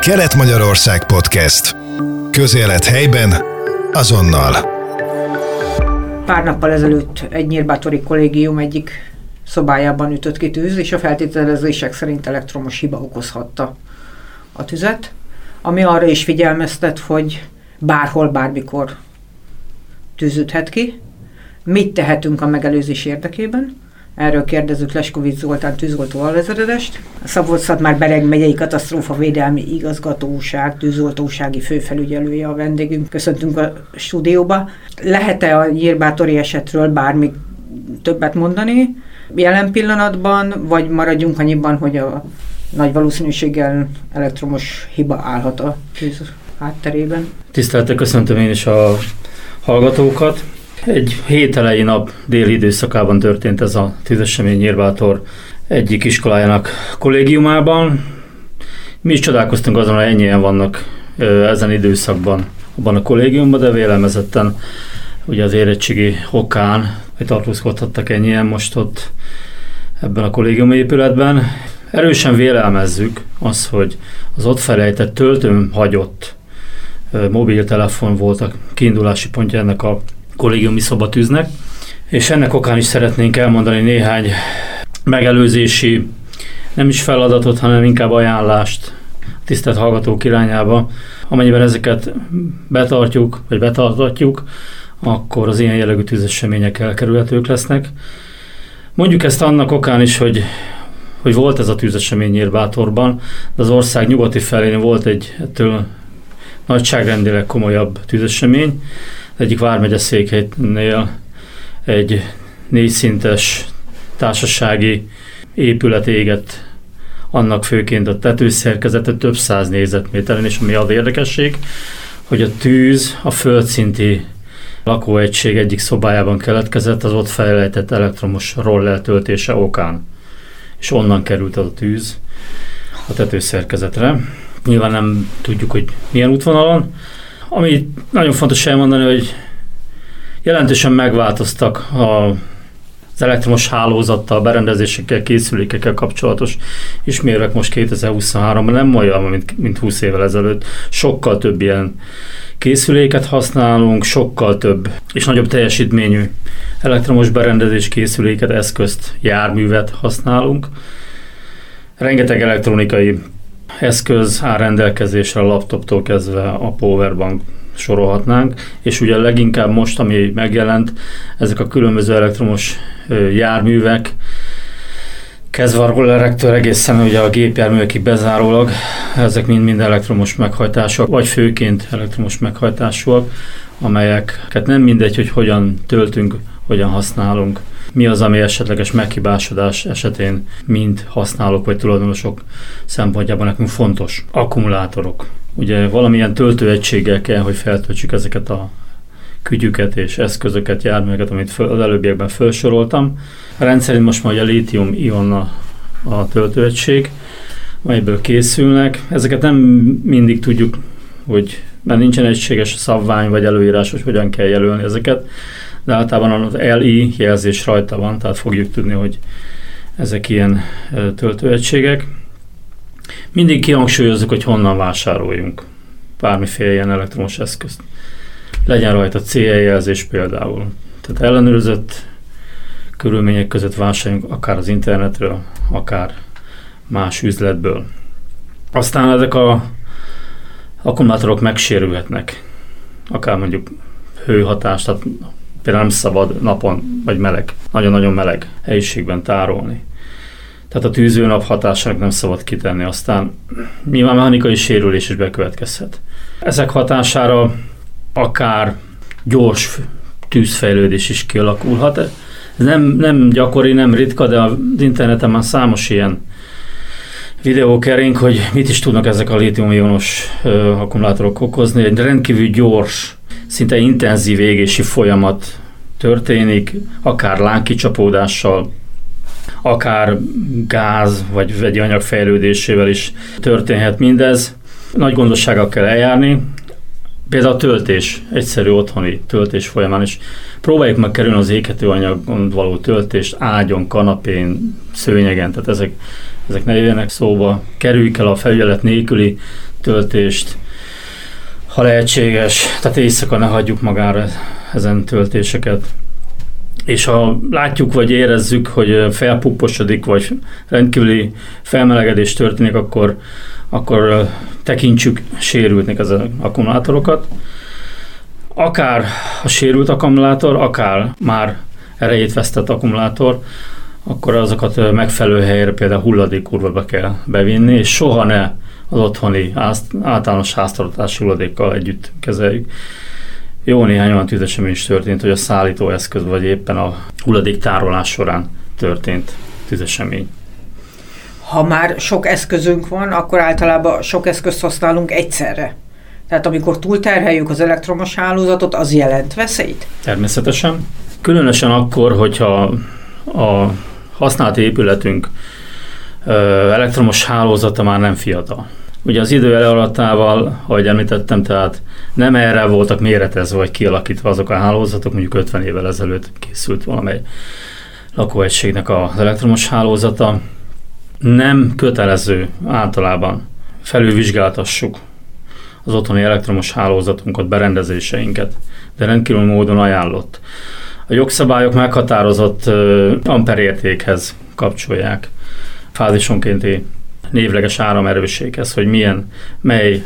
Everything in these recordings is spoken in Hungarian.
Kelet-Magyarország Podcast. Közélet helyben, azonnal. Pár nappal ezelőtt egy nyírbátori kollégium egyik szobájában ütött ki tűz, és a feltételezések szerint elektromos hiba okozhatta a tüzet, ami arra is figyelmeztet, hogy bárhol, bármikor tűzüthet ki. Mit tehetünk a megelőzés érdekében? Erről kérdezzük Leskovics Zoltán tűzoltó alvezetedest. A szabolcs már Bereg megyei katasztrófavédelmi igazgatóság tűzoltósági főfelügyelője a vendégünk. Köszöntünk a stúdióba. Lehet-e a nyírbátori esetről bármi többet mondani jelen pillanatban, vagy maradjunk annyiban, hogy a nagy valószínűséggel elektromos hiba állhat a tűz hátterében? Tisztelettel köszöntöm én is a hallgatókat. Egy hét elejé nap déli időszakában történt ez a tűzesemény Nyírbátor egyik iskolájának kollégiumában. Mi is csodálkoztunk azon, hogy ennyien vannak ezen időszakban abban a kollégiumban, de vélemezetten ugye az érettségi okán, hogy tartózkodhattak ennyien most ott ebben a kollégium épületben. Erősen vélelmezzük az, hogy az ott felejtett töltőn hagyott mobiltelefon volt a kiindulási pontja ennek a kollégiumi szobatűznek, és ennek okán is szeretnénk elmondani néhány megelőzési, nem is feladatot, hanem inkább ajánlást a tisztelt hallgatók irányába. Amennyiben ezeket betartjuk, vagy betartatjuk, akkor az ilyen jellegű tűzesemények elkerülhetők lesznek. Mondjuk ezt annak okán is, hogy, hogy volt ez a tűzesemény Nyírbátorban, de az ország nyugati felén volt egy ettől nagyságrendileg komolyabb tűzesemény, egyik vármegye székhelynél egy négy szintes társasági épület égett annak főként a tetőszerkezete több száz négyzetméteren, és ami az érdekesség, hogy a tűz a földszinti lakóegység egyik szobájában keletkezett, az ott fejlejtett elektromos roller töltése okán. És onnan került az a tűz a tetőszerkezetre. Nyilván nem tudjuk, hogy milyen útvonalon, ami nagyon fontos elmondani, hogy jelentősen megváltoztak a, az elektromos hálózattal, berendezésekkel, készülékekkel kapcsolatos ismérvek most 2023-ban nem olyan, mint, mint 20 évvel ezelőtt. Sokkal több ilyen készüléket használunk, sokkal több és nagyobb teljesítményű elektromos berendezés készüléket, eszközt, járművet használunk. Rengeteg elektronikai eszköz áll rendelkezésre a laptoptól kezdve a powerbank sorolhatnánk, és ugye leginkább most, ami megjelent, ezek a különböző elektromos járművek, kezdve a rollerektől egészen ugye a gépjárművekig bezárólag, ezek mind-mind elektromos meghajtások, vagy főként elektromos meghajtásúak, amelyeket nem mindegy, hogy hogyan töltünk, hogyan használunk, mi az, ami esetleges meghibásodás esetén mind használók vagy tulajdonosok szempontjában nekünk fontos. Akkumulátorok. Ugye valamilyen töltőegységgel kell, hogy feltöltsük ezeket a kütyüket és eszközöket, járműveket, amit föl, az előbbiekben felsoroltam. Rendszerint most már a lítium-ion a, a töltőegység, amelyből készülnek. Ezeket nem mindig tudjuk, hogy mert nincsen egységes szabvány vagy előírás, hogy hogyan kell jelölni ezeket, de általában az LI jelzés rajta van, tehát fogjuk tudni, hogy ezek ilyen töltőegységek. Mindig kihangsúlyozzuk, hogy honnan vásároljunk bármiféle ilyen elektromos eszközt. Legyen rajta CE jelzés például. Tehát ellenőrzött körülmények között vásároljunk akár az internetről, akár más üzletből. Aztán ezek a akkumulátorok megsérülhetnek, akár mondjuk hőhatás, tehát például nem szabad napon, vagy meleg, nagyon-nagyon meleg helyiségben tárolni. Tehát a tűzőnap hatásának nem szabad kitenni, aztán nyilván mechanikai sérülés is bekövetkezhet. Ezek hatására akár gyors tűzfejlődés is kialakulhat. Ez nem, nem gyakori, nem ritka, de az interneten már számos ilyen videó kering, hogy mit is tudnak ezek a lítium-ionos akkumulátorok okozni. Egy rendkívül gyors szinte intenzív égési folyamat történik, akár lángkicsapódással, akár gáz vagy vegyi anyag fejlődésével is történhet mindez. Nagy gondossággal kell eljárni, például a töltés, egyszerű otthoni töltés folyamán is. Próbáljuk meg kerülni az égető anyagon való töltést ágyon, kanapén, szőnyegen, tehát ezek, ezek ne jöjjenek szóba. Kerüljük el a felügyelet nélküli töltést, ha lehetséges, tehát éjszaka ne hagyjuk magára ezen töltéseket. És ha látjuk vagy érezzük, hogy felpupposodik, vagy rendkívüli felmelegedés történik, akkor, akkor tekintsük sérültnek az akkumulátorokat. Akár a sérült akkumulátor, akár már erejét vesztett akkumulátor, akkor azokat megfelelő helyre, például hulladékurva kell bevinni, és soha ne az otthoni általános háztartási hulladékkal együtt kezeljük. Jó néhány olyan tüzesemény is történt, hogy a szállítóeszköz vagy éppen a hulladék tárolás során történt tüzesemény. Ha már sok eszközünk van, akkor általában sok eszközt használunk egyszerre. Tehát amikor túlterheljük az elektromos hálózatot, az jelent veszélyt? Természetesen. Különösen akkor, hogyha a használt épületünk elektromos hálózata már nem fiatal. Ugye az idő alattával, ahogy említettem, tehát nem erre voltak méretezve vagy kialakítva azok a hálózatok, mondjuk 50 évvel ezelőtt készült valamely lakóegységnek az elektromos hálózata. Nem kötelező általában felülvizsgáltassuk az otthoni elektromos hálózatunkat, berendezéseinket, de rendkívül módon ajánlott. A jogszabályok meghatározott amperértékhez kapcsolják fázisonkénti névleges áramerősséghez, hogy milyen, mely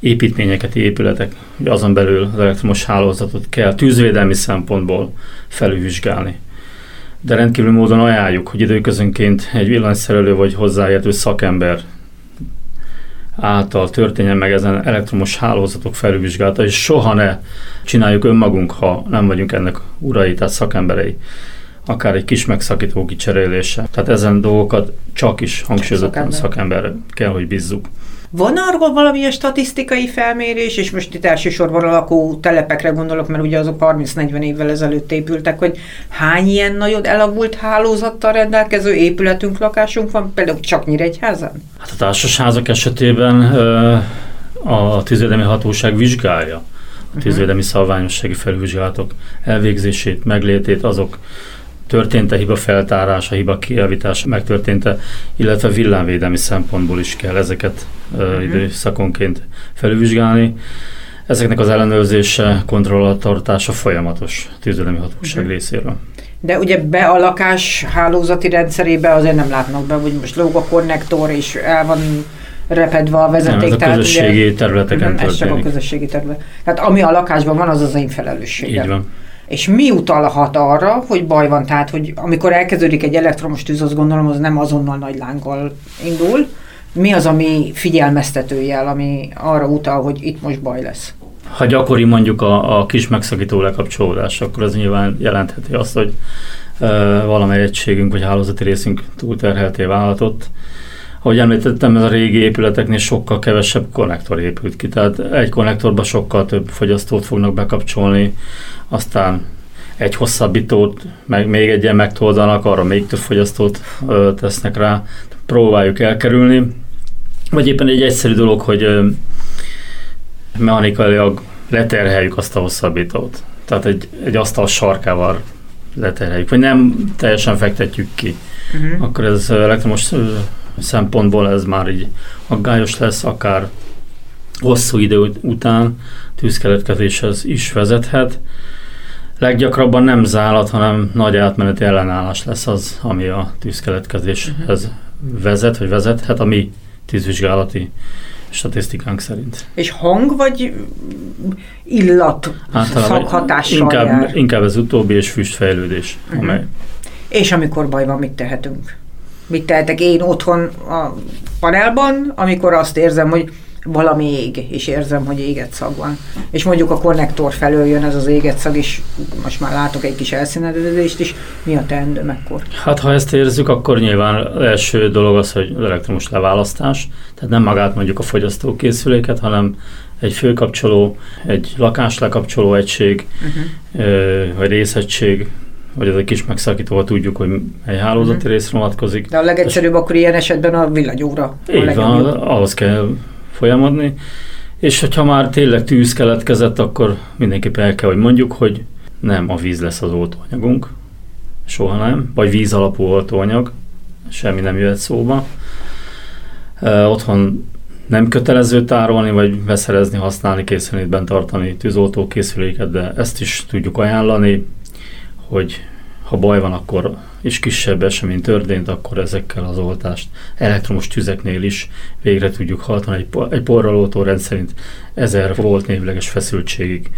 építményeket, épületek, azon belül az elektromos hálózatot kell tűzvédelmi szempontból felülvizsgálni. De rendkívül módon ajánljuk, hogy időközönként egy villanyszerelő vagy hozzáértő szakember által történjen meg ezen elektromos hálózatok felülvizsgálata, és soha ne csináljuk önmagunk, ha nem vagyunk ennek urai, tehát szakemberei akár egy kis megszakító kicserélése. Tehát ezen dolgokat csak is hangsúlyozottan szakember. szakember kell, hogy bízzuk. Van arról valamilyen statisztikai felmérés, és most itt elsősorban a lakó telepekre gondolok, mert ugye azok 30-40 évvel ezelőtt épültek, hogy hány ilyen nagyon elavult hálózattal rendelkező épületünk, lakásunk van, például csak Nyíregyházan? Hát a társasházak esetében a tűzvédelmi hatóság vizsgálja a tűzvédelmi szabványossági felvizsgálatok elvégzését, meglétét, azok történt-e hiba feltárása, hiba kijavítása megtörtént-e, illetve villámvédelmi szempontból is kell ezeket uh-huh. időszakonként felülvizsgálni. Ezeknek az ellenőrzése, kontrollatartása folyamatos tűzvédelmi hatóság uh-huh. részéről. De ugye be a lakás hálózati rendszerébe azért nem látnak be, hogy most lóg a konnektor, és el van repedve a vezeték. Nem, ez a tehát közösségi ugye, területeken uh-huh, történik. Ez csak a közösségi terület. Tehát ami a lakásban van, az az én felelősségem. Így van. És mi utalhat arra, hogy baj van? Tehát, hogy amikor elkezdődik egy elektromos tűz, azt gondolom, az nem azonnal nagy lánggal indul. Mi az, ami figyelmeztető jel, ami arra utal, hogy itt most baj lesz? Ha gyakori mondjuk a, a kis megszakító lekapcsolódás, akkor az nyilván jelentheti azt, hogy e, valamely egységünk vagy hálózati részünk túlterhelté válhatott. Ahogy említettem, ez a régi épületeknél sokkal kevesebb konnektor épült ki, tehát egy konnektorba sokkal több fogyasztót fognak bekapcsolni, aztán egy hosszabbítót, meg még egy ilyen megtoldanak, arra még több fogyasztót ö, tesznek rá, próbáljuk elkerülni. Vagy éppen egy egyszerű dolog, hogy ö, mechanikailag leterheljük azt a hosszabbítót. Tehát egy, egy asztal sarkával leterheljük, vagy nem teljesen fektetjük ki. Uh-huh. Akkor ez elektromos szempontból ez már így aggályos lesz, akár hosszú idő után tűzkeletkezéshez is vezethet. Leggyakrabban nem zálat, hanem nagy átmeneti ellenállás lesz az, ami a tűzkeletkezéshez vezet, vagy vezethet a mi tűzvizsgálati statisztikánk szerint. És hang vagy illat Általában szakhatással inkább, jár? inkább ez utóbbi és füstfejlődés. Uh-huh. Amely... És amikor baj van, mit tehetünk? Mit tehetek én otthon a panelban, amikor azt érzem, hogy valami ég, és érzem, hogy éget szag van. És mondjuk a konnektor felől jön ez az éget szag, és most már látok egy kis elszínedezést is. Mi a teendőm ekkor? Hát ha ezt érzük, akkor nyilván első dolog az, hogy elektromos leválasztás, tehát nem magát mondjuk a fogyasztókészüléket, hanem egy főkapcsoló, egy lakáslekapcsoló egység, uh-huh. vagy részegység, vagy ez egy kis megszakítóval tudjuk, hogy egy hálózati uh-huh. rész vonatkozik. De a legegyszerűbb és akkor ilyen esetben a villanyóra. Így van, ahhoz kell folyamodni. És hogyha már tényleg tűz keletkezett, akkor mindenképpen el kell, hogy mondjuk, hogy nem a víz lesz az oltóanyagunk, soha nem, vagy víz alapú oltóanyag, semmi nem jöhet szóba. Uh, otthon Nem kötelező tárolni, vagy beszerezni, használni, készülékben tartani tűzoltó készüléket, de ezt is tudjuk ajánlani, hogy ha baj van, akkor és kisebb esemény történt, akkor ezekkel az oltást elektromos tüzeknél is végre tudjuk hajtani. Egy, egy porralótó rendszerint 1000 volt névleges feszültségig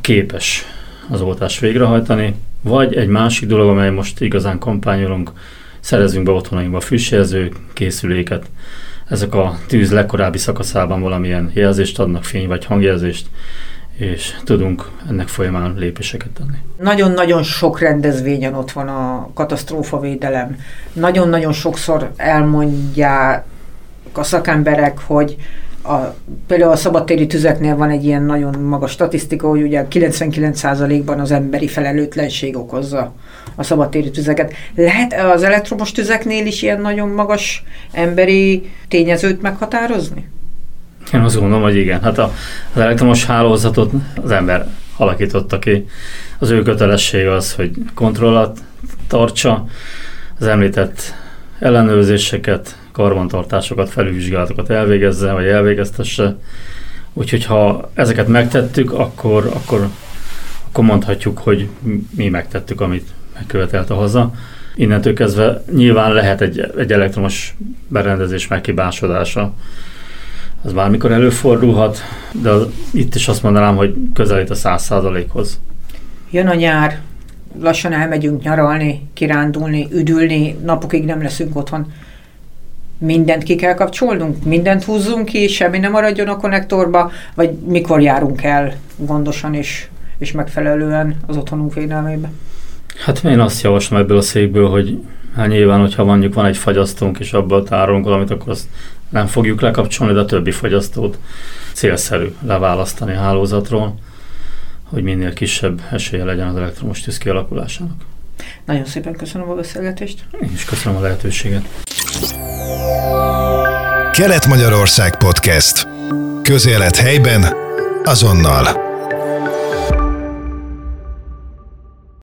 képes az oltást végrehajtani, vagy egy másik dolog, amely most igazán kampányolunk, szerezünk be otthonainkba fűsjelző készüléket. Ezek a tűz legkorábbi szakaszában valamilyen jelzést adnak, fény vagy hangjelzést, és tudunk ennek folyamán lépéseket tenni. Nagyon-nagyon sok rendezvényen ott van a katasztrófavédelem. Nagyon-nagyon sokszor elmondják a szakemberek, hogy a, például a szabadtéri tüzeknél van egy ilyen nagyon magas statisztika, hogy ugye 99%-ban az emberi felelőtlenség okozza a szabadtéri tüzeket. Lehet az elektromos tüzeknél is ilyen nagyon magas emberi tényezőt meghatározni? Én azt gondolom, hogy igen. Hát a, az elektromos hálózatot az ember alakította ki. Az ő kötelessége az, hogy kontrollat tartsa, az említett ellenőrzéseket, karbantartásokat, felülvizsgálatokat elvégezze, vagy elvégeztesse. Úgyhogy ha ezeket megtettük, akkor, akkor, akkor mondhatjuk, hogy mi megtettük, amit megkövetelt a haza. Innentől kezdve nyilván lehet egy, egy elektromos berendezés megkibásodása, az bármikor előfordulhat, de az, itt is azt mondanám, hogy közelít a száz százalékhoz. Jön a nyár, lassan elmegyünk nyaralni, kirándulni, üdülni, napokig nem leszünk otthon. Mindent ki kell kapcsolnunk? Mindent húzzunk ki, semmi nem maradjon a konnektorba? Vagy mikor járunk el gondosan és, és megfelelően az otthonunk védelmébe? Hát én azt javaslom ebből a székből, hogy hát nyilván, hogyha mondjuk van egy fagyasztónk, és abban tárolunk valamit, akkor azt nem fogjuk lekapcsolni, de a többi fogyasztót célszerű leválasztani a hálózatról, hogy minél kisebb esélye legyen az elektromos tűz kialakulásának. Nagyon szépen köszönöm a beszélgetést. Én is köszönöm a lehetőséget. Kelet-Magyarország Podcast. Közélet helyben, azonnal.